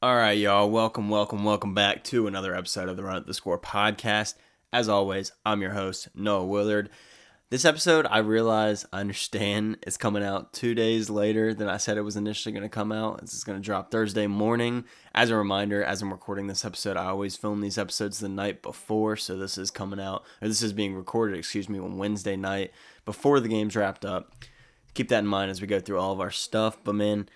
All right, y'all. Welcome, welcome, welcome back to another episode of the Run Up the Score podcast. As always, I'm your host, Noah Willard. This episode, I realize, I understand, is coming out two days later than I said it was initially going to come out. This is going to drop Thursday morning. As a reminder, as I'm recording this episode, I always film these episodes the night before. So this is coming out, or this is being recorded, excuse me, on Wednesday night before the game's wrapped up. Keep that in mind as we go through all of our stuff. But man,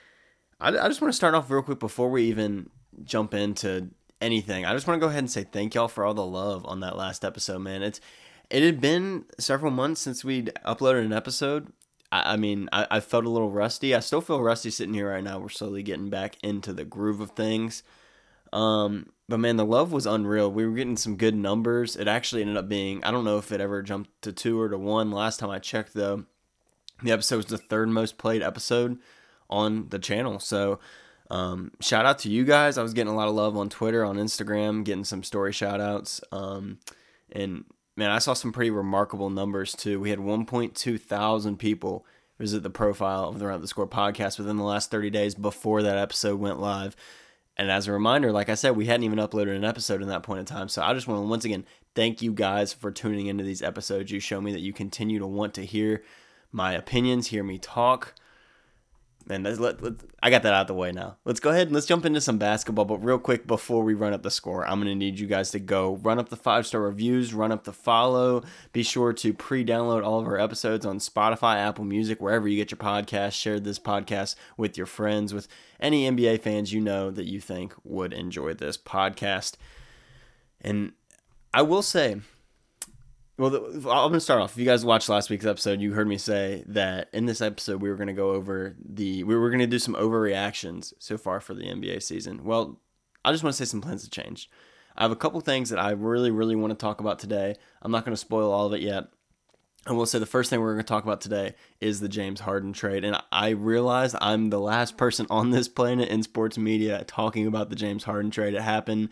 I, I just want to start off real quick before we even jump into anything. I just want to go ahead and say thank y'all for all the love on that last episode, man. It's it had been several months since we'd uploaded an episode. I, I mean, I, I felt a little rusty. I still feel rusty sitting here right now. We're slowly getting back into the groove of things. Um, but man, the love was unreal. We were getting some good numbers. It actually ended up being I don't know if it ever jumped to two or to one. Last time I checked, though, the episode was the third most played episode on the channel. So um, shout out to you guys. I was getting a lot of love on Twitter, on Instagram, getting some story shout outs. Um, and man, I saw some pretty remarkable numbers too. We had 1.2 thousand people visit the profile of the Round the Score podcast within the last 30 days before that episode went live. And as a reminder, like I said, we hadn't even uploaded an episode in that point in time. So I just want to once again thank you guys for tuning into these episodes. You show me that you continue to want to hear my opinions, hear me talk. And let, let, I got that out of the way now. Let's go ahead and let's jump into some basketball. But real quick, before we run up the score, I'm going to need you guys to go run up the five star reviews, run up the follow. Be sure to pre download all of our episodes on Spotify, Apple Music, wherever you get your podcast. Share this podcast with your friends, with any NBA fans you know that you think would enjoy this podcast. And I will say, well, I'm going to start off. If you guys watched last week's episode, you heard me say that in this episode we were going to go over the we were going to do some overreactions so far for the NBA season. Well, I just want to say some plans have changed. I have a couple things that I really, really want to talk about today. I'm not going to spoil all of it yet. I will say the first thing we're going to talk about today is the James Harden trade. And I realize I'm the last person on this planet in sports media talking about the James Harden trade. It happened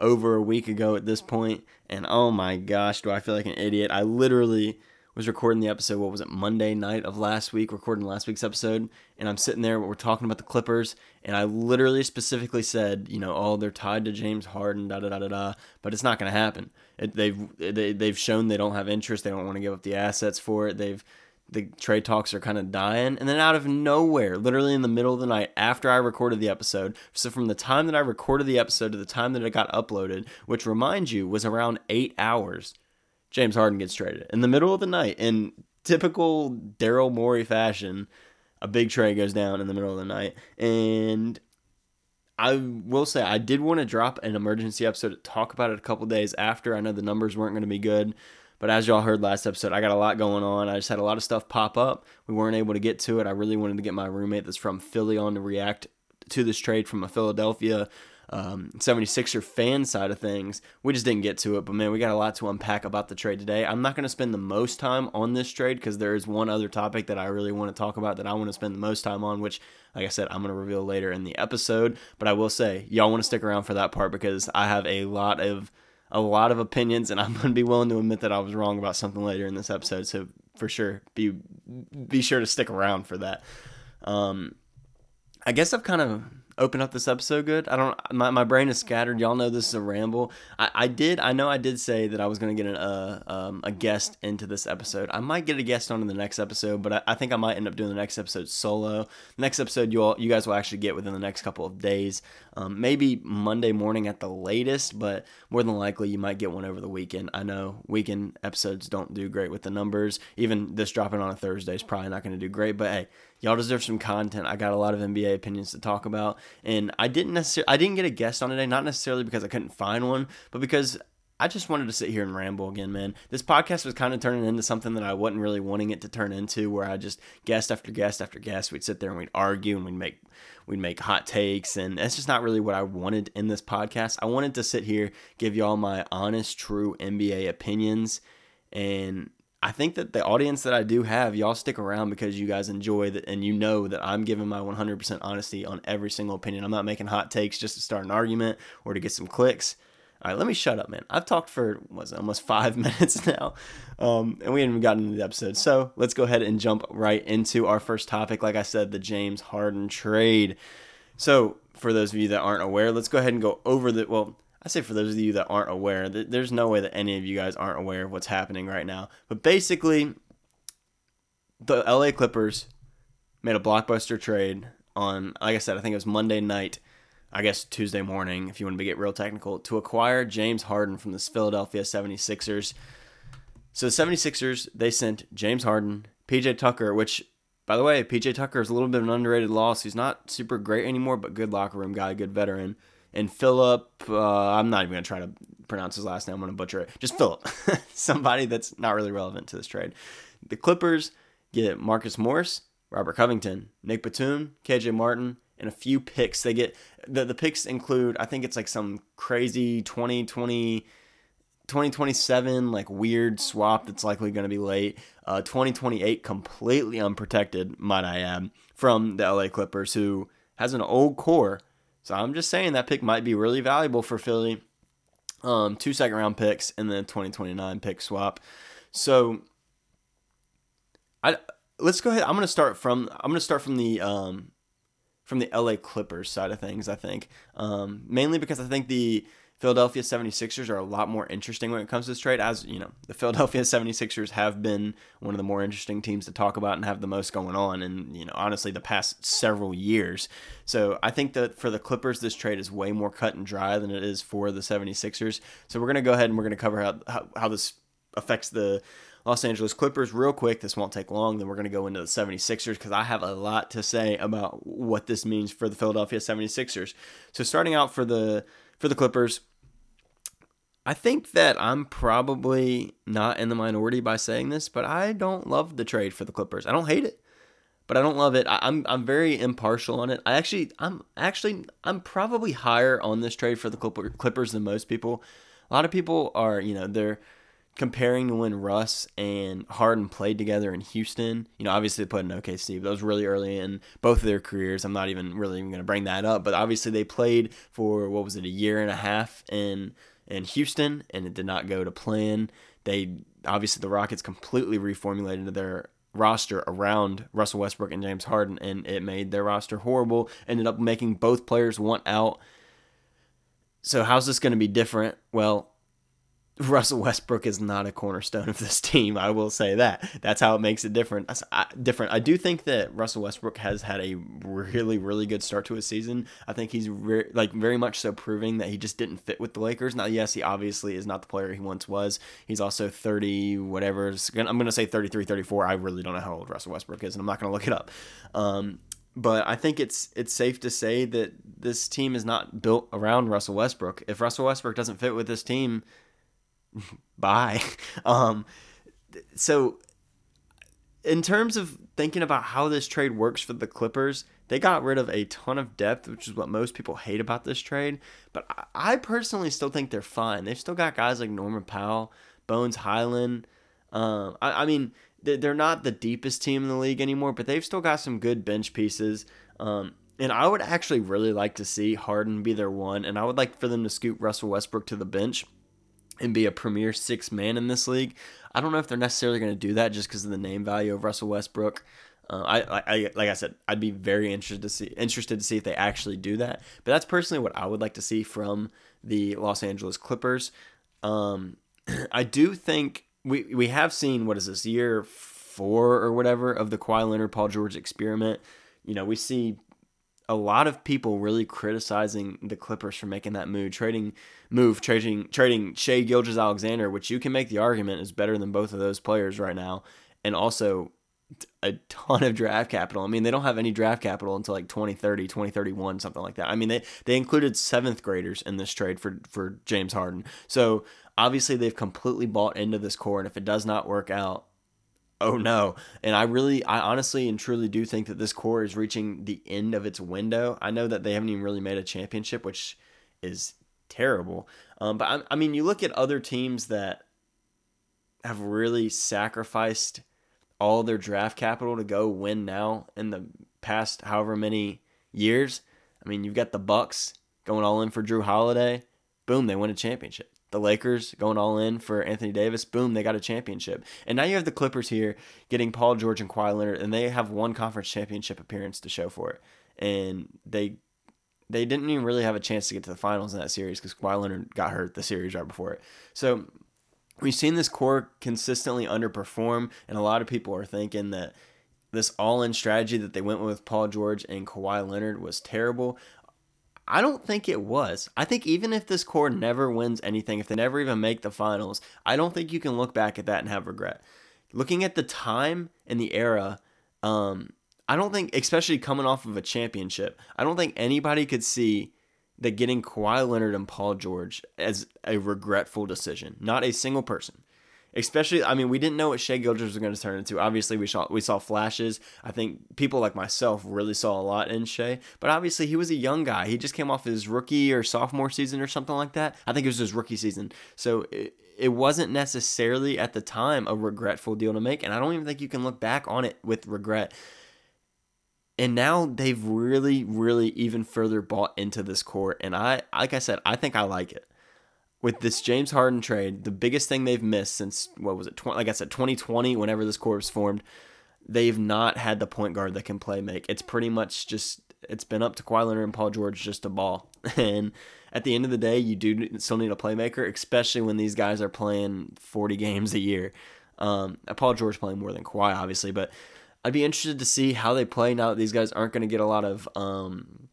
over a week ago at this point, and oh my gosh, do I feel like an idiot? I literally was recording the episode. What was it? Monday night of last week, recording last week's episode, and I'm sitting there. We're talking about the Clippers, and I literally specifically said, you know, oh, they're tied to James Harden, da da da da da. But it's not going to happen. It, they've they, they've shown they don't have interest. They don't want to give up the assets for it. They've the trade talks are kind of dying. And then out of nowhere, literally in the middle of the night after I recorded the episode, so from the time that I recorded the episode to the time that it got uploaded, which remind you was around eight hours, James Harden gets traded. In the middle of the night, in typical Daryl Morey fashion, a big trade goes down in the middle of the night. And I will say I did want to drop an emergency episode to talk about it a couple days after. I know the numbers weren't going to be good. But as y'all heard last episode, I got a lot going on. I just had a lot of stuff pop up. We weren't able to get to it. I really wanted to get my roommate that's from Philly on to react to this trade from a Philadelphia um, 76er fan side of things. We just didn't get to it, but man, we got a lot to unpack about the trade today. I'm not going to spend the most time on this trade because there is one other topic that I really want to talk about that I want to spend the most time on, which, like I said, I'm going to reveal later in the episode. But I will say, y'all want to stick around for that part because I have a lot of a lot of opinions, and I'm going to be willing to admit that I was wrong about something later in this episode. So for sure, be be sure to stick around for that. Um, I guess I've kind of open up this episode good. I don't. My, my brain is scattered. Y'all know this is a ramble. I, I did. I know I did say that I was gonna get an, uh, um, a guest into this episode. I might get a guest on in the next episode, but I, I think I might end up doing the next episode solo. Next episode you all you guys will actually get within the next couple of days. Um, maybe Monday morning at the latest, but more than likely you might get one over the weekend. I know weekend episodes don't do great with the numbers. Even this dropping on a Thursday is probably not going to do great. But hey, y'all deserve some content. I got a lot of NBA opinions to talk about, and I didn't necessarily I didn't get a guest on today, not necessarily because I couldn't find one, but because I just wanted to sit here and ramble again, man. This podcast was kind of turning into something that I wasn't really wanting it to turn into, where I just guest after guest after guest, we'd sit there and we'd argue and we'd make we'd make hot takes, and that's just not really what I wanted in this podcast. I wanted to sit here, give y'all my honest, true NBA opinions, and I think that the audience that I do have, y'all stick around because you guys enjoy that and you know that I'm giving my 100% honesty on every single opinion. I'm not making hot takes just to start an argument or to get some clicks. All right, let me shut up, man. I've talked for was almost five minutes now, um, and we haven't even gotten into the episode. So let's go ahead and jump right into our first topic. Like I said, the James Harden trade. So for those of you that aren't aware, let's go ahead and go over the. Well, I say for those of you that aren't aware, there's no way that any of you guys aren't aware of what's happening right now. But basically, the LA Clippers made a blockbuster trade on, like I said, I think it was Monday night I guess Tuesday morning, if you want to get real technical, to acquire James Harden from the Philadelphia 76ers. So the 76ers, they sent James Harden, PJ Tucker, which, by the way, PJ Tucker is a little bit of an underrated loss. He's not super great anymore, but good locker room guy, good veteran. And Philip, uh, I'm not even to try to pronounce his last name. I'm to butcher it. Just Philip, somebody that's not really relevant to this trade. The Clippers get Marcus Morris, Robert Covington, Nick Batum, KJ Martin, and a few picks. They get the the picks include I think it's like some crazy 2020 2027 like weird swap that's likely going to be late. Uh 2028 completely unprotected, might I add, from the LA Clippers who has an old core. So I'm just saying that pick might be really valuable for Philly. Um two second round picks and then 2029 pick swap. So I let's go ahead. I'm to start from I'm to start from the um from the LA Clippers side of things, I think. Um, mainly because I think the Philadelphia 76ers are a lot more interesting when it comes to this trade. As you know, the Philadelphia 76ers have been one of the more interesting teams to talk about and have the most going on and, you know, honestly, the past several years. So I think that for the Clippers, this trade is way more cut and dry than it is for the 76ers. So we're going to go ahead and we're going to cover how, how, how this affects the Los Angeles Clippers real quick. This won't take long. Then we're going to go into the 76ers because I have a lot to say about what this means for the Philadelphia 76ers. So starting out for the for the Clippers, I think that I'm probably not in the minority by saying this, but I don't love the trade for the Clippers. I don't hate it, but I don't love it. I, am I'm very impartial on it. I actually I'm actually I'm probably higher on this trade for the Clippers than most people. A lot of people are, you know, they're comparing to when Russ and Harden played together in Houston. You know, obviously they played in OKC, but that was really early in both of their careers. I'm not even really even going to bring that up, but obviously they played for what was it, a year and a half in in Houston, and it did not go to plan. They obviously the Rockets completely reformulated their roster around Russell Westbrook and James Harden, and it made their roster horrible. Ended up making both players want out. So how's this going to be different? Well, Russell Westbrook is not a cornerstone of this team. I will say that. That's how it makes it different. Different. I do think that Russell Westbrook has had a really, really good start to his season. I think he's re- like very much so proving that he just didn't fit with the Lakers. Now, yes, he obviously is not the player he once was. He's also 30, whatever. I'm going to say 33, 34. I really don't know how old Russell Westbrook is, and I'm not going to look it up. Um, but I think it's it's safe to say that this team is not built around Russell Westbrook. If Russell Westbrook doesn't fit with this team, bye. Um, so, in terms of thinking about how this trade works for the Clippers, they got rid of a ton of depth, which is what most people hate about this trade. But I personally still think they're fine. They've still got guys like Norman Powell, Bones Hyland. Um, I, I, mean, they're not the deepest team in the league anymore, but they've still got some good bench pieces. Um, and I would actually really like to see Harden be their one, and I would like for them to scoot Russell Westbrook to the bench and be a premier six man in this league. I don't know if they're necessarily going to do that just because of the name value of Russell Westbrook. Uh, I, I, like I said, I'd be very interested to see interested to see if they actually do that. But that's personally what I would like to see from the Los Angeles Clippers. Um, I do think we we have seen what is this year four or whatever of the Kawhi Leonard Paul George experiment. You know, we see a lot of people really criticizing the Clippers for making that move, trading move, trading trading Shai Gilgeous-Alexander, which you can make the argument is better than both of those players right now, and also a ton of draft capital. I mean, they don't have any draft capital until like 2030, 2031, something like that. I mean, they they included seventh graders in this trade for for James Harden. So obviously they've completely bought into this core, and if it does not work out, oh no. And I really, I honestly and truly do think that this core is reaching the end of its window. I know that they haven't even really made a championship, which is terrible. Um, but I, I mean, you look at other teams that have really sacrificed all their draft capital to go win now in the past however many years. I mean, you've got the Bucks going all in for Jrue Holiday. boom, they win a championship. The Lakers going all in for Anthony Davis, boom, they got a championship. And now you have the Clippers here getting Paul George and Kawhi Leonard, and they have one conference championship appearance to show for it. And they they didn't even really have a chance to get to the finals in that series because Kawhi Leonard got hurt the series right before it. So we've seen this core consistently underperform, and a lot of people are thinking that this all-in strategy that they went with Paul George and Kawhi Leonard was terrible. I don't think it was. I think even if this core never wins anything, if they never even make the finals, I don't think you can look back at that and have regret. Looking at the time and the era, um, I don't think, especially coming off of a championship, I don't think anybody could see that getting Kawhi Leonard and Paul George as a regretful decision. Not a single person. Especially, I mean, we didn't know what Shai Gilgeous was going to turn into. Obviously, we saw we saw flashes. I think people like myself really saw a lot in Shai, but obviously he was a young guy. He just came off his rookie or sophomore season or something like that. I think it was his rookie season. So it, it wasn't necessarily at the time a regretful deal to make, and I don't even think you can look back on it with regret and now they've really really even further bought into this core and i like i said i think i like it with this james harden trade the biggest thing they've missed since what was it 20, like i said 2020 whenever this core was formed they've not had the point guard that can play make. It's pretty much just it's been up to Kawhi Leonard and Paul George just to ball. And at the end of the day you do still need a playmaker especially when these guys are playing 40 games a year. Um, Paul George playing more than Kawhi obviously but I'd be interested to see how they play now that these guys aren't going to get a lot of um,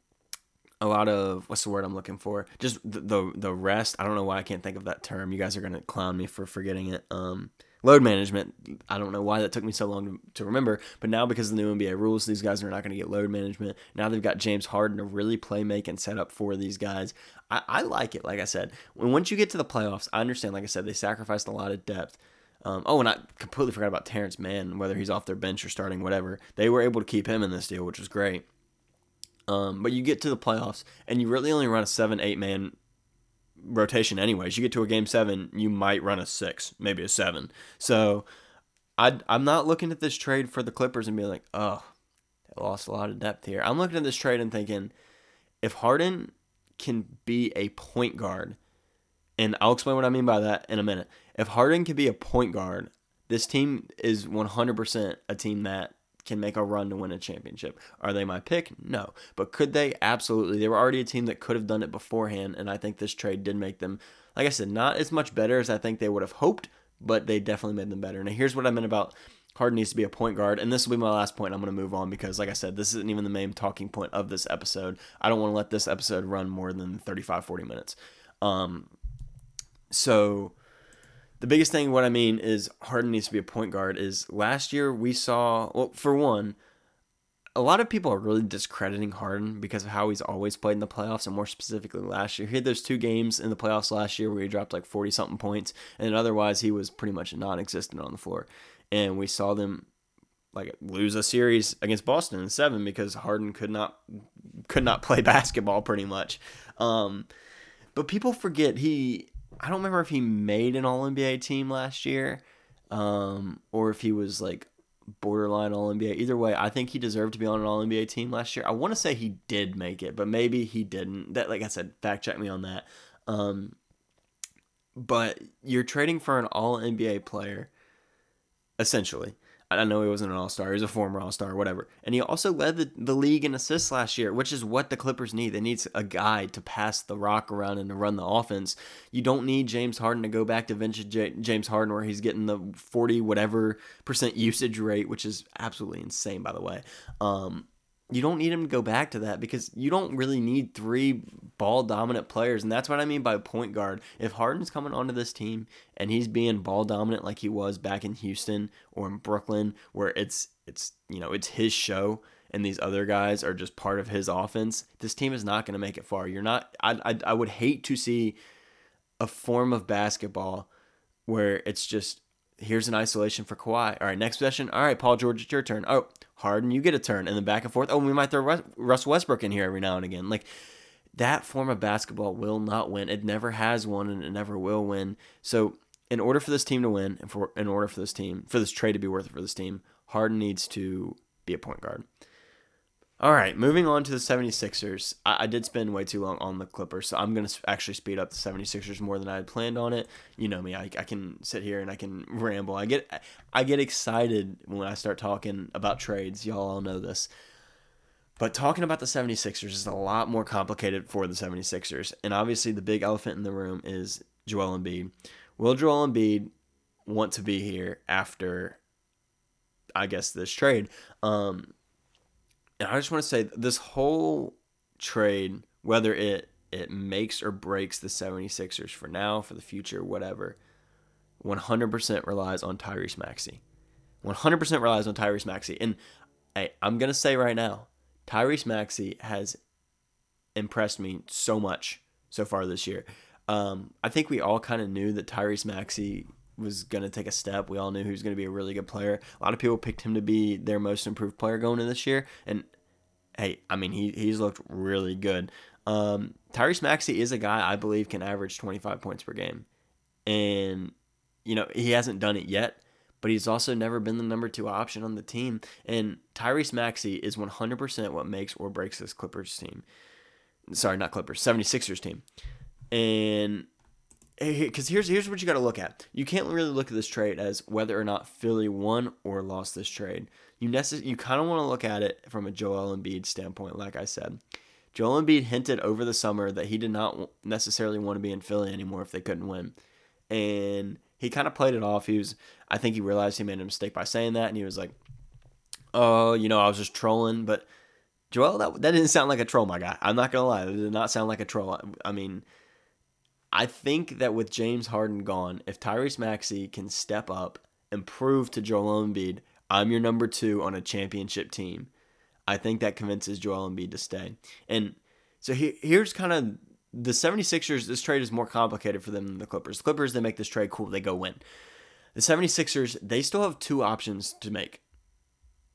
a lot of what's the word I'm looking for? Just the, the, the rest. I don't know why I can't think of that term. You guys are gonna clown me for forgetting it. Um, load management. I don't know why that took me so long to, to remember, but now because of the new NBA rules, these guys are not going to get load management. Now they've got James Harden to really play make and set up for these guys. I, I like it. Like I said, when once you get to the playoffs, I understand. Like I said, they sacrificed a lot of depth. Um, oh, and I completely forgot about Terrence Mann, whether he's off their bench or starting, whatever. They were able to keep him in this deal, which was great. Um, but you get to the playoffs, and you really only run a seven, eight man rotation, anyways. You get to a game seven, you might run a six, maybe a seven. So i I'm not looking at this trade for the Clippers and being like, oh, they lost a lot of depth here. I'm looking at this trade and thinking, if Harden can be a point guard and I'll explain what I mean by that in a minute. If Harden can be a point guard, this team is 100% a team that can make a run to win a championship. Are they my pick? No. But could they? Absolutely. They were already a team that could have done it beforehand, and I think this trade did make them, like I said, not as much better as I think they would have hoped, but they definitely made them better. Now, here's what I meant about Harden needs to be a point guard, and this will be my last point. I'm going to move on because, like I said, this isn't even the main talking point of this episode. I don't want to let this episode run more than 35, 40 minutes. Um, so the biggest thing, what I mean is Harden needs to be a point guard. Is last year we saw, well, for one, a lot of people are really discrediting Harden because of how he's always played in the playoffs, and more specifically last year. He had those two games in the playoffs last year where he dropped like 40 something points, and otherwise he was pretty much non existent on the floor. And we saw them like lose a series against Boston in seven because Harden could not could not play basketball pretty much. Um, but people forget he I don't remember if he made an All NBA team last year, um, or if he was like borderline All NBA. Either way, I think he deserved to be on an All NBA team last year. I want to say he did make it, but maybe he didn't. That, like I said, fact check me on that. Um, but you're trading for an All NBA player, essentially. I know he wasn't an all star. He was a former all star, whatever. And he also led the, the league in assists last year, which is what the Clippers need. They need a guy to pass the rock around and to run the offense. You don't need James Harden to go back to vintage J- James Harden where he's getting the 40 whatever percent usage rate, which is absolutely insane, by the way. Um, you don't need him to go back to that because you don't really need three ball dominant players. And that's what I mean by point guard. If Harden's coming onto this team and he's being ball dominant like he was back in Houston or in Brooklyn, where it's it's you know, it's his show and these other guys are just part of his offense, this team is not gonna make it far. You're not I I, I would hate to see a form of basketball where it's just here's an isolation for Kawhi. All right, next possession. All right, Paul George, it's your turn. Oh, Harden, you get a turn, and then back and forth. Oh, we might throw Russ Westbrook in here every now and again. Like that form of basketball will not win. It never has won, and it never will win. So, in order for this team to win, and for in order for this team for this trade to be worth it for this team, Harden needs to be a point guard. All right, moving on to the 76ers. I, I did spend way too long on the Clippers, so I'm going to actually speed up the 76ers more than I had planned on it. You know me, I, I can sit here and I can ramble. I get I get excited when I start talking about trades. Y'all all know this. But talking about the 76ers is a lot more complicated for the 76ers. And obviously, the big elephant in the room is Joel Embiid. Will Joel Embiid want to be here after, I guess, this trade? Um, and I just want to say this whole trade, whether it it makes or breaks the 76ers for now, for the future, whatever, 100% relies on Tyrese Maxey. 100% relies on Tyrese Maxey. And hey, I'm going to say right now, Tyrese Maxey has impressed me so much so far this year. Um, I think we all kind of knew that Tyrese Maxey was going to take a step. We all knew he was going to be a really good player. A lot of people picked him to be their most improved player going into this year. And hey, I mean, he, he's looked really good. Um, Tyrese Maxey is a guy I believe can average 25 points per game. And, you know, he hasn't done it yet, but he's also never been the number two option on the team. And Tyrese Maxey is 100% what makes or breaks this Clippers team. Sorry, not Clippers, 76ers team. And because here's here's what you got to look at. You can't really look at this trade as whether or not Philly won or lost this trade. You necess- you kind of want to look at it from a Joel Embiid standpoint. Like I said, Joel Embiid hinted over the summer that he did not necessarily want to be in Philly anymore if they couldn't win, and he kind of played it off. He was, I think, he realized he made a mistake by saying that, and he was like, "Oh, you know, I was just trolling." But Joel, that that didn't sound like a troll, my guy. I'm not gonna lie, it did not sound like a troll. I mean I think that with James Harden gone, if Tyrese Maxey can step up and prove to Joel Embiid, I'm your number two on a championship team, I think that convinces Joel Embiid to stay. And so he, here's kind of the 76ers, this trade is more complicated for them than the Clippers. The Clippers, they make this trade cool, they go win. The 76ers, they still have two options to make.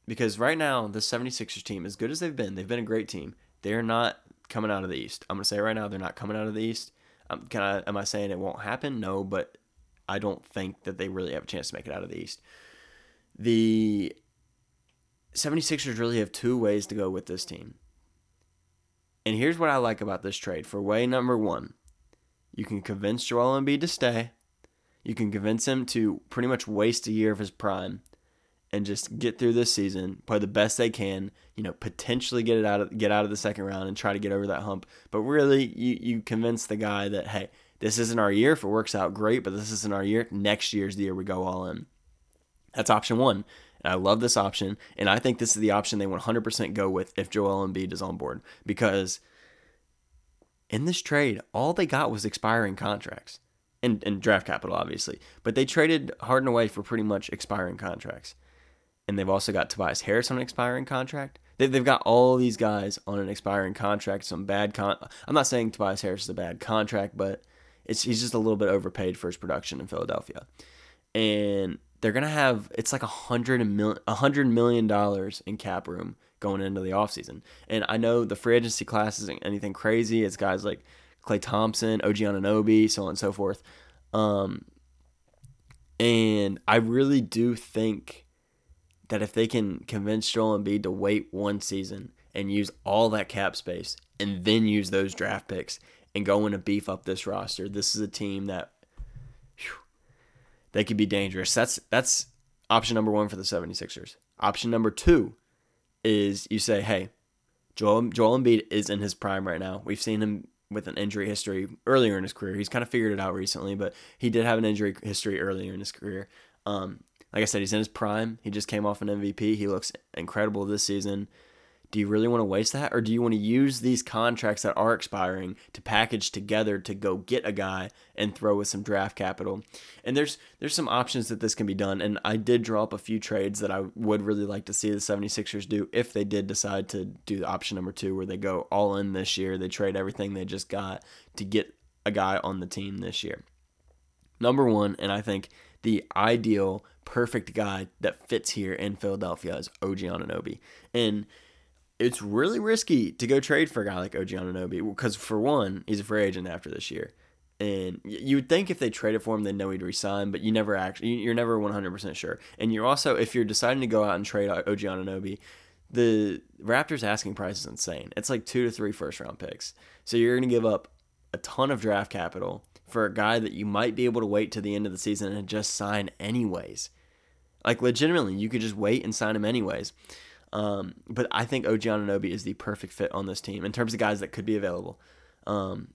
Because right now, the 76ers team, as good as they've been, they've been a great team. They're not coming out of the East. I'm going to say right now, they're not coming out of the East. Um, can I, am I saying it won't happen? No, but I don't think that they really have a chance to make it out of the East. The 76ers really have two ways to go with this team. And here's what I like about this trade. For way number one, you can convince Joel Embiid to stay. You can convince him to pretty much waste a year of his prime and just get through this season, play the best they can, you know, potentially get it out of get out of the second round and try to get over that hump. But really, you you convince the guy that hey, this isn't our year. If it works out, great, but this isn't our year. Next year's the year we go all in. That's option one. And I love this option, and I think this is the option they 100% go with if Joel Embiid is on board because in this trade, all they got was expiring contracts and, and draft capital, obviously. But they traded Harden away for pretty much expiring contracts and they've also got Tobias Harris on an expiring contract. They, they've got all these guys on an expiring contract. Some bad con. I'm not saying Tobias Harris is a bad contract, but it's he's just a little bit overpaid for his production in Philadelphia, and they're gonna have it's like a hundred million a hundred million dollars in cap room going into the offseason. And I know the free agency class isn't anything crazy. It's guys like Klay Thompson, OG Anunoby, so on and so forth. Um, and I really do think that if they can convince Joel Embiid to wait one season and use all that cap space and then use those draft picks and go in to beef up this roster, this is a team that whew, they could be dangerous. That's that's option number one for the 76ers. Option number two is you say, hey, Joel, Joel Embiid is in his prime right now. We've seen him with an injury history earlier in his career. He's kind of figured it out recently, but he did have an injury history earlier in his career. Um, like I said, he's in his prime. He just came off an MVP. He looks incredible this season. Do you really want to waste that? Or do you want to use these contracts that are expiring to package together to go get a guy and throw with some draft capital? And there's there's some options that this can be done. And I did draw up a few trades that I would really like to see the 76ers do if they did decide to do option number two where they go all in this year. They trade everything they just got to get a guy on the team this year. Number one, and I think the ideal perfect guy that fits here in Philadelphia is OG Anunoby. And it's really risky to go trade for a guy like OG Anunoby because, for one, he's a free agent after this year. And you would think if they traded for him, they know he'd resign, but you never actually, you're never 100% sure. And you're also, if you're deciding to go out and trade OG Anunoby, the Raptors asking price is insane. It's like two to three first round picks. So you're going to give up a ton of draft capital for a guy that you might be able to wait to the end of the season and just sign anyways. Like legitimately, you could just wait and sign him anyways. Um, but I think OG Anunoby is the perfect fit on this team in terms of guys that could be available. Um,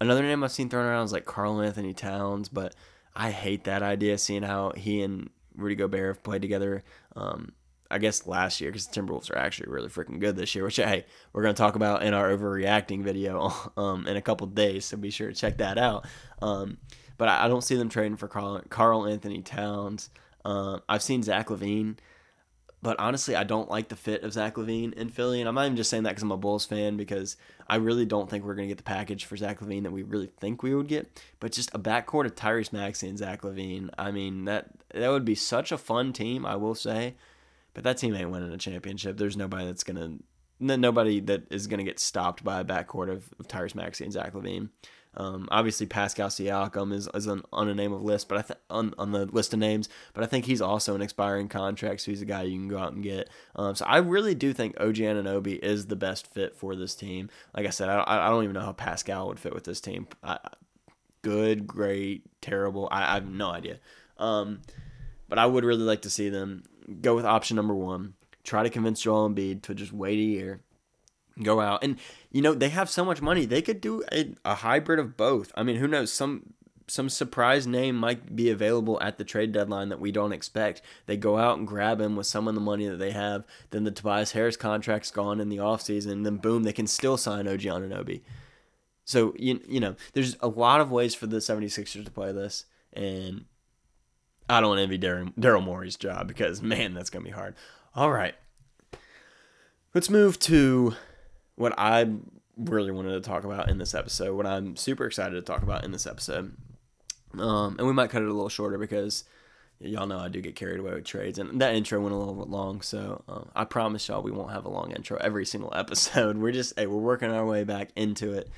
another name I've seen thrown around is like Karl-Anthony Towns, but I hate that idea, seeing how he and Rudy Gobert have played together. Um, I guess last year because the Timberwolves are actually really freaking good this year, which hey, we're gonna talk about in our overreacting video um, in a couple days, so be sure to check that out. Um, but I, I, don't see them trading for Carl, Karl-Anthony Towns. Uh, I've seen Zach LaVine, but honestly, I don't like the fit of Zach LaVine in Philly, and I'm not even just saying that because I'm a Bulls fan, because I really don't think we're gonna get the package for Zach LaVine that we really think we would get. But just a backcourt of Tyrese Maxey and Zach LaVine, I mean that that would be such a fun team, I will say. But that team ain't winning a championship. There's nobody that's gonna, nobody that is gonna get stopped by a backcourt of, of Tyrese Maxey and Zach LaVine. Um, obviously, Pascal Siakam is, is on, on a name of list, but I th- on on the list of names. But I think he's also an expiring contract, so he's a guy you can go out and get. Um, so I really do think OG Anunoby is the best fit for this team. Like I said, I, I don't even know how Pascal would fit with this team. I, good, great, terrible. I, I have no idea. Um, but I would really like to see them go with option number one. Try to convince Joel Embiid to just wait a year, go out, and you know they have so much money they could do a, a hybrid of both. I mean, who knows? Some some surprise name might be available at the trade deadline that we don't expect. They go out and grab him with some of the money that they have. Then the Tobias Harris contract's gone in the offseason. Then boom, they can still sign OG Anunoby. So, you, you know, there's a lot of ways for the 76ers to play this. And I don't envy Daryl Morey's job because man, that's gonna be hard. All right, let's move to what I really wanted to talk about in this episode. What I'm super excited to talk about in this episode, um, and we might cut it a little shorter because y'all know I do get carried away with trades, and that intro went a little bit long. So uh, I promise y'all we won't have a long intro every single episode. We're just hey, we're working our way back into it.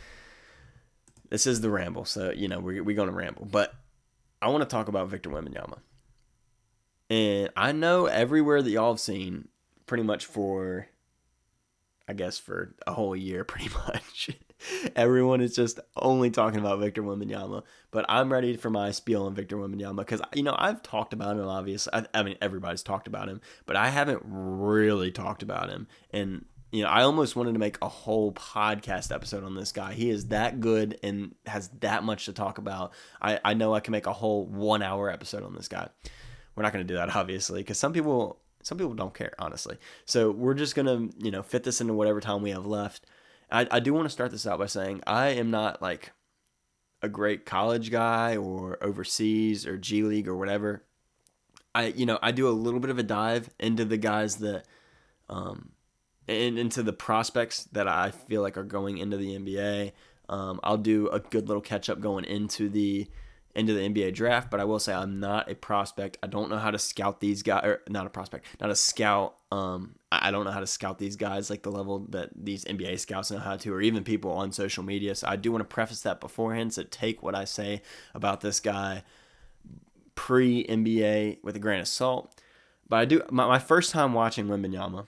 This is the ramble, so you know we're we gonna ramble, but I want to talk about Victor Wembanyama. And I know everywhere that y'all have seen, pretty much for, I guess, for a whole year, pretty much. Everyone is just only talking about Victor Wembanyama, but I'm ready for my spiel on Victor Wembanyama because you know I've talked about him. Obviously, I, I mean everybody's talked about him, but I haven't really talked about him. And you know, I almost wanted to make a whole podcast episode on this guy. He is that good and has that much to talk about. I, I know I can make a whole one hour episode on this guy. We're not going to do that, obviously, because some people some people don't care, honestly. So we're just gonna you know fit this into whatever time we have left. I, I do want to start this out by saying I am not like a great college guy or overseas or G League or whatever. I you know I do a little bit of a dive into the guys that um and into the prospects that I feel like are going into the NBA. Um, I'll do a good little catch up going into the into the NBA draft, but I will say I'm not a prospect. I don't know how to scout these guys, or not a prospect, not a scout. Um, I don't know how to scout these guys like the level that these NBA scouts know how to, or even people on social media. So I do want to preface that beforehand. So take what I say about this guy pre NBA with a grain of salt. But I do my, my first time watching Wembanyama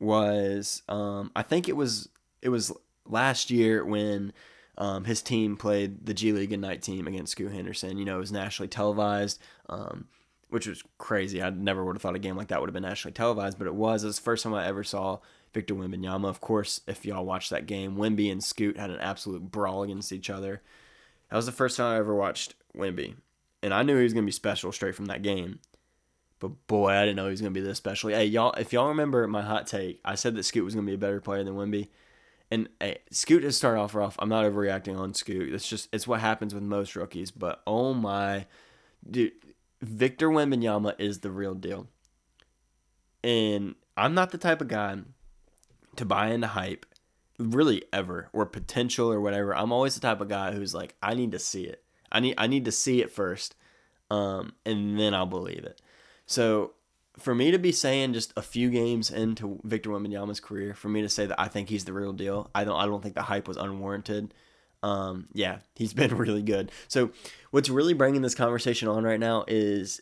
was um, I think it was it was last year when um, his team played the G League Ignite team against Scoot Henderson. You know, it was nationally televised, um, which was crazy. I never would have thought a game like that would have been nationally televised, but it was. It was the first time I ever saw Victor Wembanyama. Of course, if y'all watched that game, Wemby and Scoot had an absolute brawl against each other. That was the first time I ever watched Wemby. and I knew he was going to be special straight from that game. But boy, I didn't know he was gonna be this special. Hey, y'all, if y'all remember my hot take, I said that Scoot was gonna be a better player than Wemby. And hey, Scoot has started off rough. I'm not overreacting on Scoot. It's just it's what happens with most rookies. But oh my, dude, Victor Wembanyama is the real deal. And I'm not the type of guy to buy into hype, really ever, or potential or whatever. I'm always the type of guy who's like, I need to see it. I need I need to see it first, um, and then I'll believe it. So for me to be saying just a few games into Victor Wembanyama's career, for me to say that I think he's the real deal, I don't I don't think the hype was unwarranted. Um, yeah, he's been really good. So what's really bringing this conversation on right now is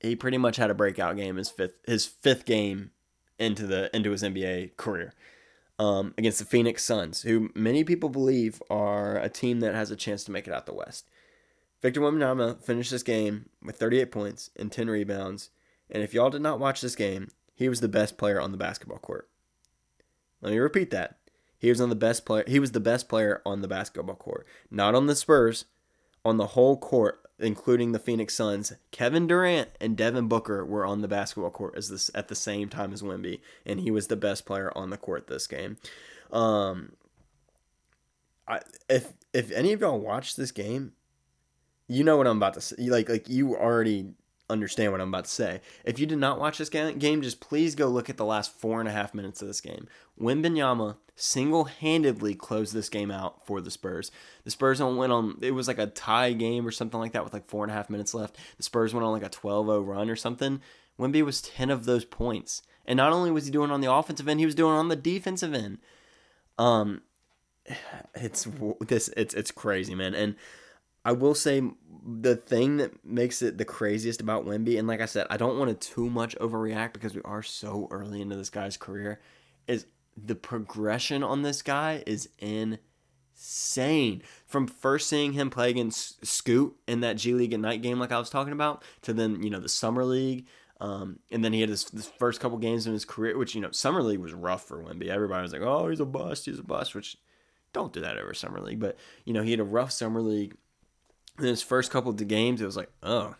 he pretty much had a breakout game his fifth his fifth game into the into his NBA career. Um, against the Phoenix Suns, who many people believe are a team that has a chance to make it out the West. Victor Wembanyama finished this game with 38 points and 10 rebounds, and if y'all did not watch this game, he was the best player on the basketball court. Let me repeat that. He was on the best player. He was the best player on the basketball court, not on the Spurs, on the whole court, including the Phoenix Suns. Kevin Durant and Devin Booker were on the basketball court as this at the same time as Wemby, and he was the best player on the court this game. Um, I, if if any of y'all watched this game, you know what I'm about to say. Like like you already understand what I'm about to say. If you did not watch this game, just please go look at the last four and a half minutes of this game. Wembanyama single-handedly closed this game out for the Spurs. The Spurs went on. It was like a tie game or something like that with like four and a half minutes left. The Spurs went on like a 12-0 run or something. Wemby was 10 of those points, and not only was he doing on the offensive end, he was doing on the defensive end. Um, it's this it's it's crazy, man, and I will say the thing that makes it the craziest about Wemby, and like I said, I don't want to too much overreact because we are so early into this guy's career, is the progression on this guy is insane. From first seeing him play against Scoot in that G League Ignite game, like I was talking about, to then, you know, the Summer League. Um, and then he had his, his, first couple games in his career, which, you know, Summer League was rough for Wemby. Everybody was like, oh, he's a bust, he's a bust, which don't do that over Summer League. But, you know, he had a rough Summer League in his first couple of games, it was like, oh,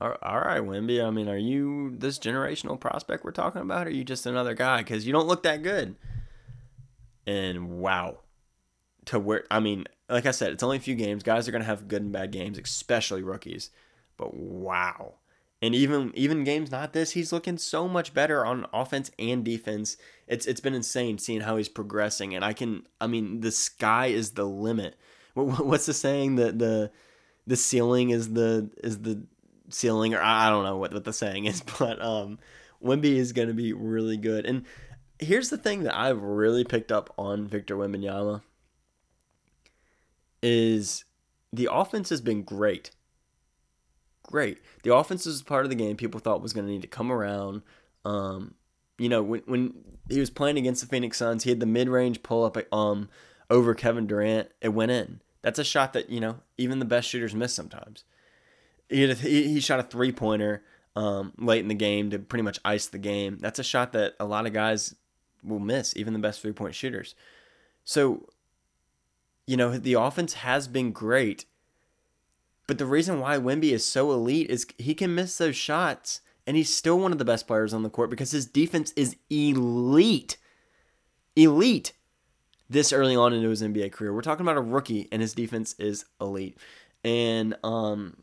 all right, Wemby. I mean, are you this generational prospect we're talking about? Or are you just another guy? Because you don't look that good. And wow, to where I mean, like I said, it's only a few games. Guys are gonna have good and bad games, especially rookies. But wow, and even even games not this, he's looking so much better on offense and defense. It's it's been insane seeing how he's progressing, and I can I mean, the sky is the limit what's the saying that the the ceiling is the is the ceiling or I don't know what, what the saying is, but um Wemby is going to be really good. And here's the thing that I've really picked up on Victor Wembanyama is the offense has been great. Great. The offense is part of the game people thought was going to need to come around. Um, you know, when when he was playing against the Phoenix Suns, he had the mid-range pull up um over Kevin Durant, it went in. That's a shot that you know even the best shooters miss sometimes. He a, he, shot a three pointer um, late in the game to pretty much ice the game. That's a shot that a lot of guys will miss, even the best three point shooters. So, you know, the offense has been great, but the reason why Wemby is so elite is he can miss those shots, and he's still one of the best players on the court because his defense is elite. Elite this early on into his NBA career. We're talking about a rookie, and his defense is elite. And um,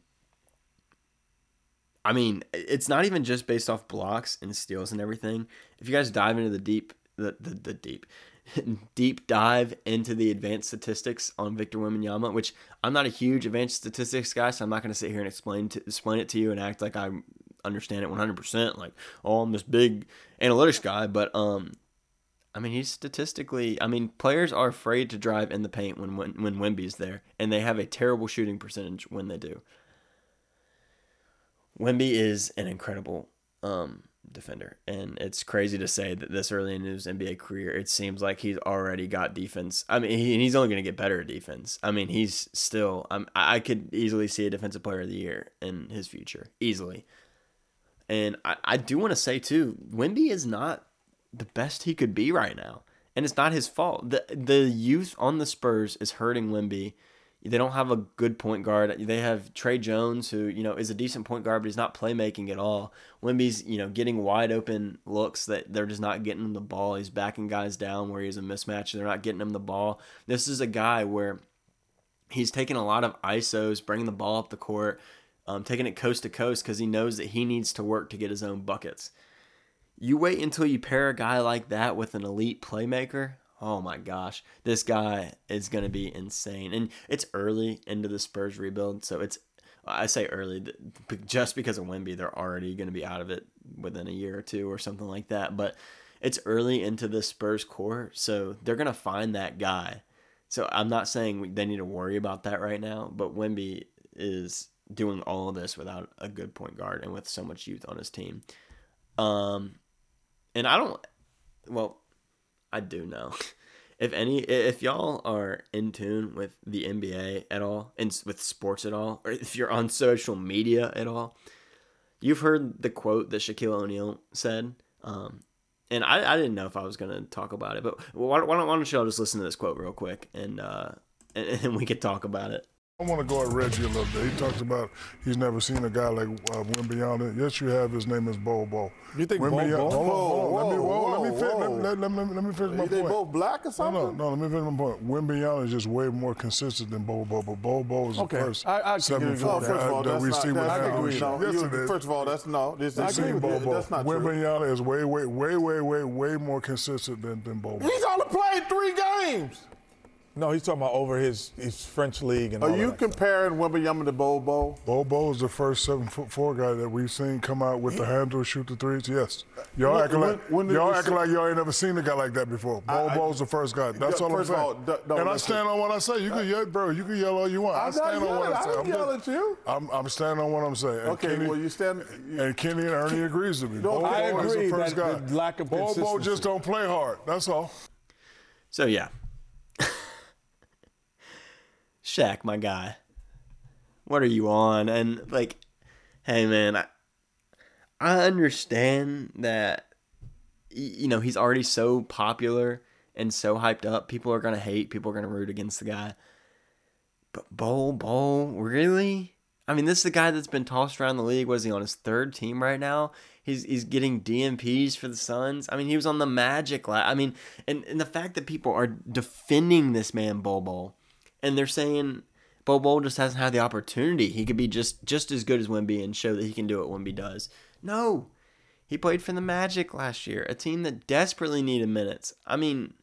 I mean, it's not even just based off blocks and steals and everything. If you guys dive into the deep, the the, the deep, deep dive into the advanced statistics on Victor Wembanyama, which I'm not a huge advanced statistics guy, so I'm not going to sit here and explain to explain it to you and act like I understand it 100%. Like, oh, I'm this big analytics guy, but um, I mean, he's statistically. I mean, players are afraid to drive in the paint when when when Wemby's there, and they have a terrible shooting percentage when they do. Wemby is an incredible um, defender, and it's crazy to say that this early in his NBA career, it seems like he's already got defense. I mean, he, he's only going to get better at defense. I mean, he's still. I'm, I could easily see a defensive player of the year in his future, easily. And I, I do want to say too, Wemby is not the best he could be right now. And it's not his fault. The the youth on the Spurs is hurting Wemby. They don't have a good point guard. They have Tre Jones, who you know is a decent point guard, but he's not playmaking at all. Wemby's you know getting wide open looks that they're just not getting him the ball. He's backing guys down where he's a mismatch. They're not getting him the ball. This is a guy where he's taking a lot of isos, bringing the ball up the court, um, taking it coast to coast because he knows that he needs to work to get his own buckets. You wait until you pair a guy like that with an elite playmaker. Oh my gosh, this guy is going to be insane. And it's early into the Spurs rebuild, so it's I say early just because of Wemby, they're already going to be out of it within a year or two or something like that. But it's early into the Spurs core, so they're going to find that guy. So I'm not saying they need to worry about that right now, but Wemby is doing all of this without a good point guard and with so much youth on his team. Um, and I don't. Well, I do know. If any, if y'all are in tune with the NBA at all, and with sports at all, or if you're on social media at all, you've heard the quote that Shaquille O'Neal said. Um, and I, I didn't know if I was going to talk about it, but why, why, don't, why don't y'all just listen to this quote real quick and, uh, and, and we could talk about it. I want to go at Reggie a little bit. He talks about he's never seen a guy like uh, Wembanyama. Yes, you have. His name is Bol Bol. You think Bol Bol? Hold on, hold on. Let me, whoa, let me, finish, let, let, let, let, me finish my point. They both black or something? No, no, no. Let me finish my point. Wembanyama is just way more consistent than Bol Bol, but Bol Bol is okay. the first I, I seven foot oh, first of all, that we see with agree. No, yes, it is. First of all, that's no. This is seen Bol Bol. That's not Wembanyama is way, way, way, way, way, way more consistent than than Bol Bol. He's only played three games. No, he's talking about over his, his French league and Are you comparing Wembanyama to Bol Bol? Bobo is the first seven foot four guy that we've seen come out with the handle, shoot the threes. Yes, y'all when, acting like when, when y'all acting like y'all ain't never seen a guy like that before. Bol Bol Bobo's the first guy. That's all I'm saying. All, d- and I stand on what I say. You can uh, yell, bro. You can yell all you want. I, I stand on what I say. I yell at you. I'm, I'm standing on what I'm saying. And okay, Kenny, well you stand. You, and Kenny and Ernie agrees with me. Bol Bol I agree is the first that guy. lack of Bol Bol just don't play hard. That's all. So yeah, Shaq, my guy, what are you on? And like, hey man, I, I understand that you know he's already so popular and so hyped up. People are gonna hate. People are gonna root against the guy. But Bol Bol, really? I mean, this is the guy that's been tossed around the league. Was he on his third team right now? He's he's getting DNPs for the Suns. I mean, he was on the Magic. La- I mean, and, and the fact that people are defending this man Bol Bol and they're saying Bo Bol just hasn't had the opportunity. He could be just just as good as Wemby and show that he can do what Wemby does. No, he played for the Magic last year, a team that desperately needed minutes. I mean,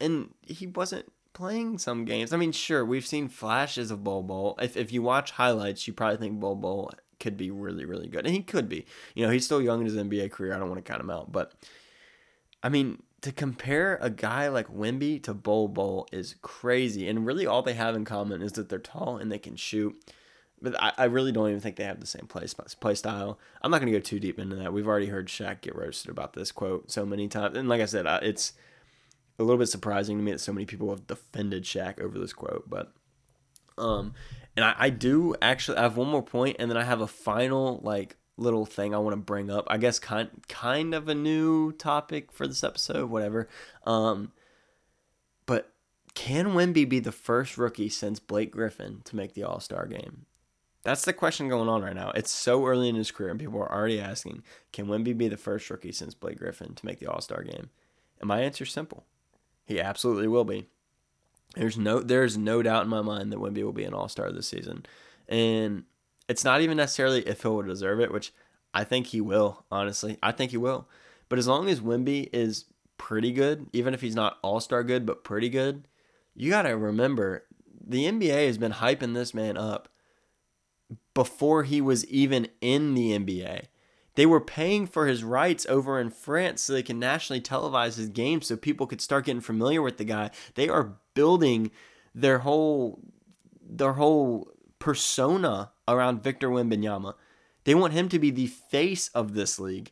and he wasn't playing some games. I mean, sure, we've seen flashes of Bol. If if you watch highlights, you probably think Bol could be really really good, and he could be. You know, he's still young in his NBA career. I don't want to count him out, but I mean, to compare a guy like Wemby to Bol Bol is crazy. And really, all they have in common is that they're tall and they can shoot. But I, I really don't even think they have the same play, play style. I'm not going to go too deep into that. We've already heard Shaq get roasted about this quote so many times. And like I said, it's a little bit surprising to me that so many people have defended Shaq over this quote. But, um, and I, I do actually I have one more point, and then I have a final like little thing I want to bring up. I guess kind kind of a new topic for this episode, whatever. Um, but can Wemby be the first rookie since Blake Griffin to make the All Star game? That's the question going on right now. It's so early in his career, and people are already asking, can Wemby be the first rookie since Blake Griffin to make the All Star game? And my answer is simple: he absolutely will be. There's no there's no doubt in my mind that Wemby will be an All Star this season, and it's not even necessarily if he'll deserve it, which I think he will, honestly. I think he will. But as long as Wemby is pretty good, even if he's not all star good, but pretty good, you got to remember the NBA has been hyping this man up before he was even in the NBA. They were paying for his rights over in France so they can nationally televise his game so people could start getting familiar with the guy. They are building their whole their whole persona around Victor Wembanyama. They want him to be the face of this league.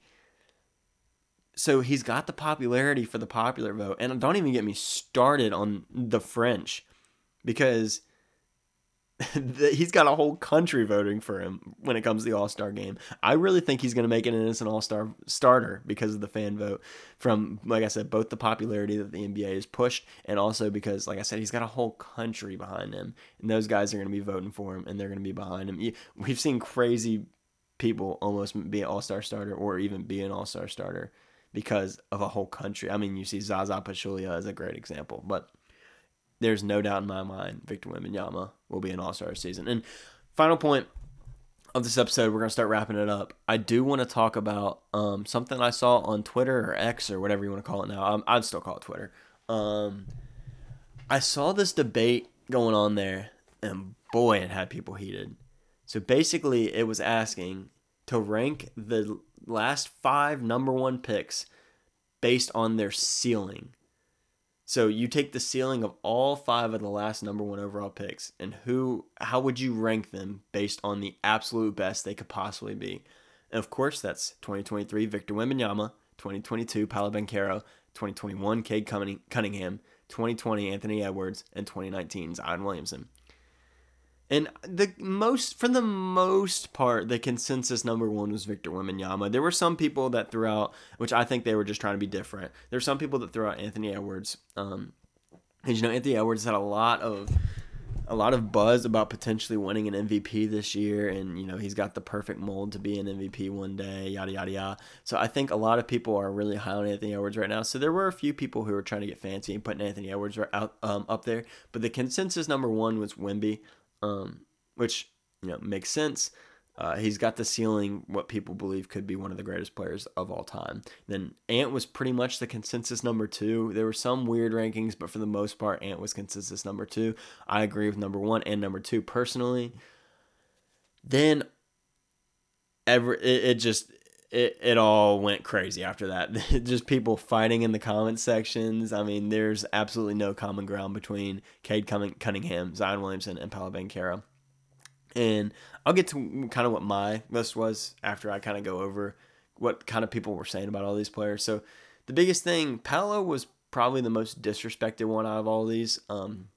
So he's got the popularity for the popular vote. And don't even get me started on the French because he's got a whole country voting for him when it comes to the All Star game. I really think he's going to make it as an All Star starter because of the fan vote. From like I said, both the popularity that the NBA has pushed, and also because, like I said, he's got a whole country behind him, and those guys are going to be voting for him, and they're going to be behind him. We've seen crazy people almost be an All Star starter or even be an All Star starter because of a whole country. I mean, you see Zaza Pachulia as a great example, but there's no doubt in my mind Victor Wembanyama will be an All Star season. And final point of this episode, we're gonna start wrapping it up. I do want to talk about um, something I saw on Twitter or X or whatever you want to call it now. I'm, I'd still call it Twitter. Um, I saw this debate going on there, and boy, it had people heated. So basically, it was asking to rank the last five number one picks based on their ceiling. So you take the ceiling of all five of the last number one overall picks, and who, how would you rank them based on the absolute best they could possibly be? And of course, that's 2023 Victor Wembanyama, 2022 Paolo Banchero, 2021 Cade Cunningham, 2020 Anthony Edwards, and 2019 Zion Williamson. And the most, for the most part, the consensus number one was Victor Wembanyama. There were some people that threw out, which I think they were just trying to be different. There were some people that threw out Anthony Edwards. Um, and you know, Anthony Edwards had a lot of a lot of buzz about potentially winning an MVP this year, and you know he's got the perfect mold to be an MVP one day, yada yada yada. So I think a lot of people are really high on Anthony Edwards right now. So there were a few people who were trying to get fancy and putting Anthony Edwards out um, up there, but the consensus number one was Wemby um, which you know makes sense. Uh, he's got the ceiling, what people believe could be one of the greatest players of all time. Then Ant was pretty much the consensus number two. There were some weird rankings, but for the most part, Ant was consensus number two. I agree with number one and number two personally. Then, ever it, it just it, it all went crazy after that. Just people fighting in the comment sections. I mean, there's absolutely no common ground between Cade Cunningham, Zion Williamson, and Paolo Banchero. And I'll get to kind of what my list was after I kind of go over what kind of people were saying about all these players. So the biggest thing, Paolo was probably the most disrespected one out of all these. Um,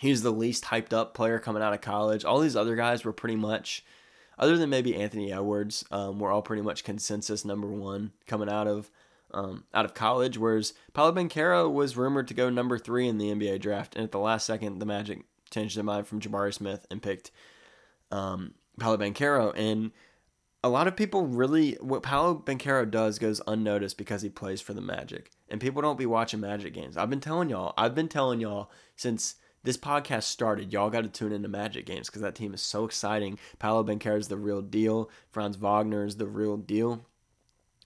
he's the least hyped up player coming out of college. All these other guys were pretty much – other than maybe Anthony Edwards, um, we're all pretty much consensus number one coming out of um, out of college. Whereas Paolo Banchero was rumored to go number three in the NBA draft, and at the last second, the Magic changed their mind from Jabari Smith and picked um, Paolo Banchero. And a lot of people really what Paolo Banchero does goes unnoticed because he plays for the Magic, and people don't be watching Magic games. I've been telling y'all. I've been telling y'all since this podcast started, y'all got to tune into Magic games because that team is so exciting. Paolo Banchero is the real deal. Franz Wagner is the real deal.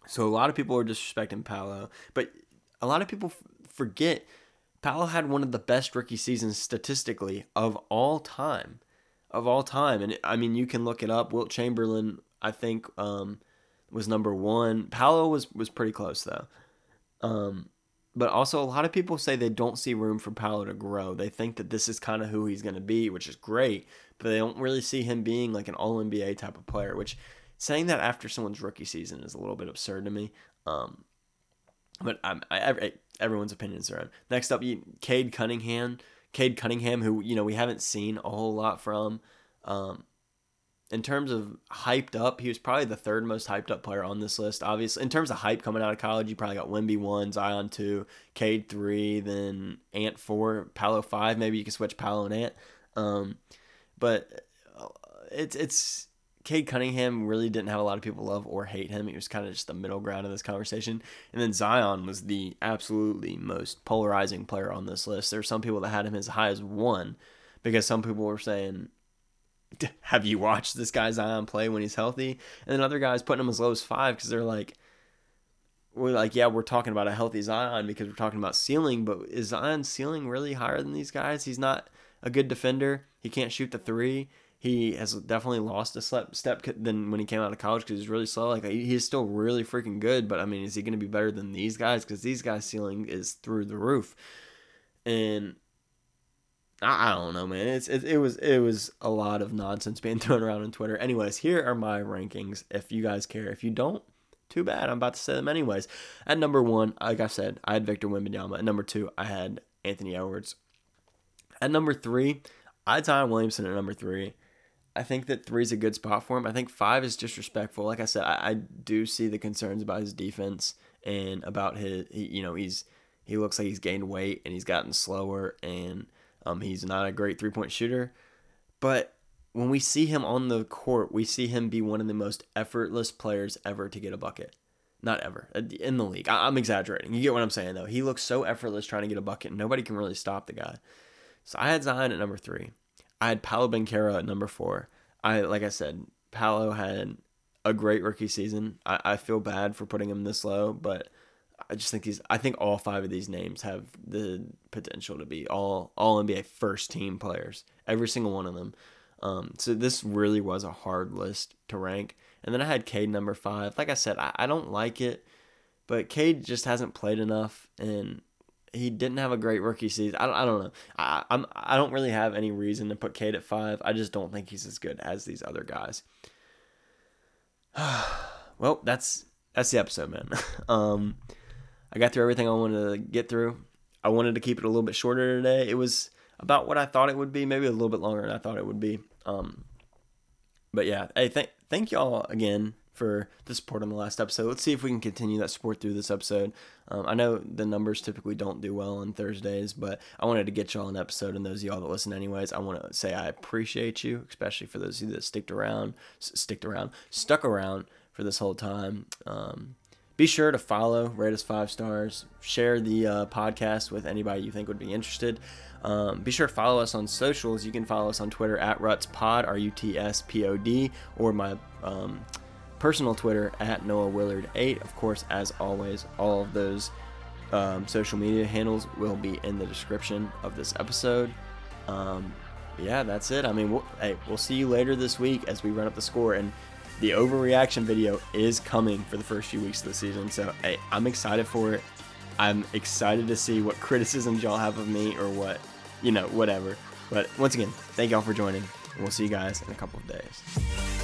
So a lot of people are disrespecting Paolo, but a lot of people f- forget Paolo had one of the best rookie seasons statistically of all time, of all time. And I mean, you can look it up. Wilt Chamberlain, I think, um, was number one. Paolo was was pretty close though. Um, but also, a lot of people say they don't see room for Paolo to grow. They think that this is kind of who he's going to be, which is great, but they don't really see him being like an All NBA type of player. Which saying that after someone's rookie season is a little bit absurd to me. Um, but I'm, I, everyone's opinions are on. Next up, Cade Cunningham. Cade Cunningham, who you know we haven't seen a whole lot from. Um, in terms of hyped up, he was probably the third most hyped up player on this list. Obviously, in terms of hype coming out of college, you probably got Wemby one, Zion two, Cade three, then Ant four, Paolo five. Maybe you can switch Paolo and Ant. Um, but uh, it's it's Cade Cunningham really didn't have a lot of people love or hate him. He was kind of just the middle ground of this conversation. And then Zion was the absolutely most polarizing player on this list. There were some people that had him as high as one because some people were saying have you watched this guy Zion play when he's healthy? And then other guys putting him as low as five because they're like, we're like, yeah, we're talking about a healthy Zion because we're talking about ceiling, but is Zion's ceiling really higher than these guys? He's not a good defender. He can't shoot the three. He has definitely lost a step than when he came out of college because he's really slow. Like he's still really freaking good, but I mean, is he going to be better than these guys? Because these guys' ceiling is through the roof, and I, don't know, man. It's it, it was it was a lot of nonsense being thrown around on Twitter. Anyways, here are my rankings. If you guys care, if you don't, too bad. I'm about to say them anyways. At number one, like I said, I had Victor Wembanyama. At number two, I had Anthony Edwards. At number three, I had Zion Williamson at number three. I think that three is a good spot for him. I think five is disrespectful. Like I said, I, I do see the concerns about his defense and about his, he, you know, he's he looks like he's gained weight and he's gotten slower and um, he's not a great three point shooter, but when we see him on the court, we see him be one of the most effortless players ever to get a bucket. Not ever uh, in the league. I- am exaggerating. You get what I'm saying, though. He looks so effortless trying to get a bucket. Nobody can really stop the guy. So I had Zion at number three. I had Paolo Banchero at number four. I like I said, Paolo had a great rookie season. I, I feel bad for putting him this low, but I just think these. I think all five of these names have the potential to be all all NBA first team players. Every single one of them. Um, so this really was a hard list to rank. And then I had Cade number five. Like I said, I, I don't like it, but Cade just hasn't played enough, and he didn't have a great rookie season. I don't, I don't know. I I'm I don't really have any reason to put Cade at five. I just don't think he's as good as these other guys. well, that's that's the episode, man. um, I got through everything I wanted to get through. I wanted to keep it a little bit shorter today. It was about what I thought it would be, maybe a little bit longer than I thought it would be. Um, but yeah, hey, thank thank y'all again for the support on the last episode. Let's see if we can continue that support through this episode. Um, I know the numbers typically don't do well on Thursdays, but I wanted to get y'all an episode, and those of y'all that listen anyways, I want to say I appreciate you, especially for those of you that sticked around, sticked around, stuck around for this whole time. Um, be sure to follow, rate us five stars, share the uh, podcast with anybody you think would be interested. Um, be sure to follow us on socials. You can follow us on Twitter at RutsPod, R U T S P O D, or my um, personal Twitter at Noah Willard 8. Of course, as always, all of those um, social media handles will be in the description of this episode. Um, yeah, that's it. I mean, we'll, hey, we'll see you later this week as we run up the score. And the overreaction video is coming for the first few weeks of the season. So, hey, I'm excited for it. I'm excited to see what criticisms y'all have of me or what, you know, whatever. But once again, thank y'all for joining, and we'll see you guys in a couple of days.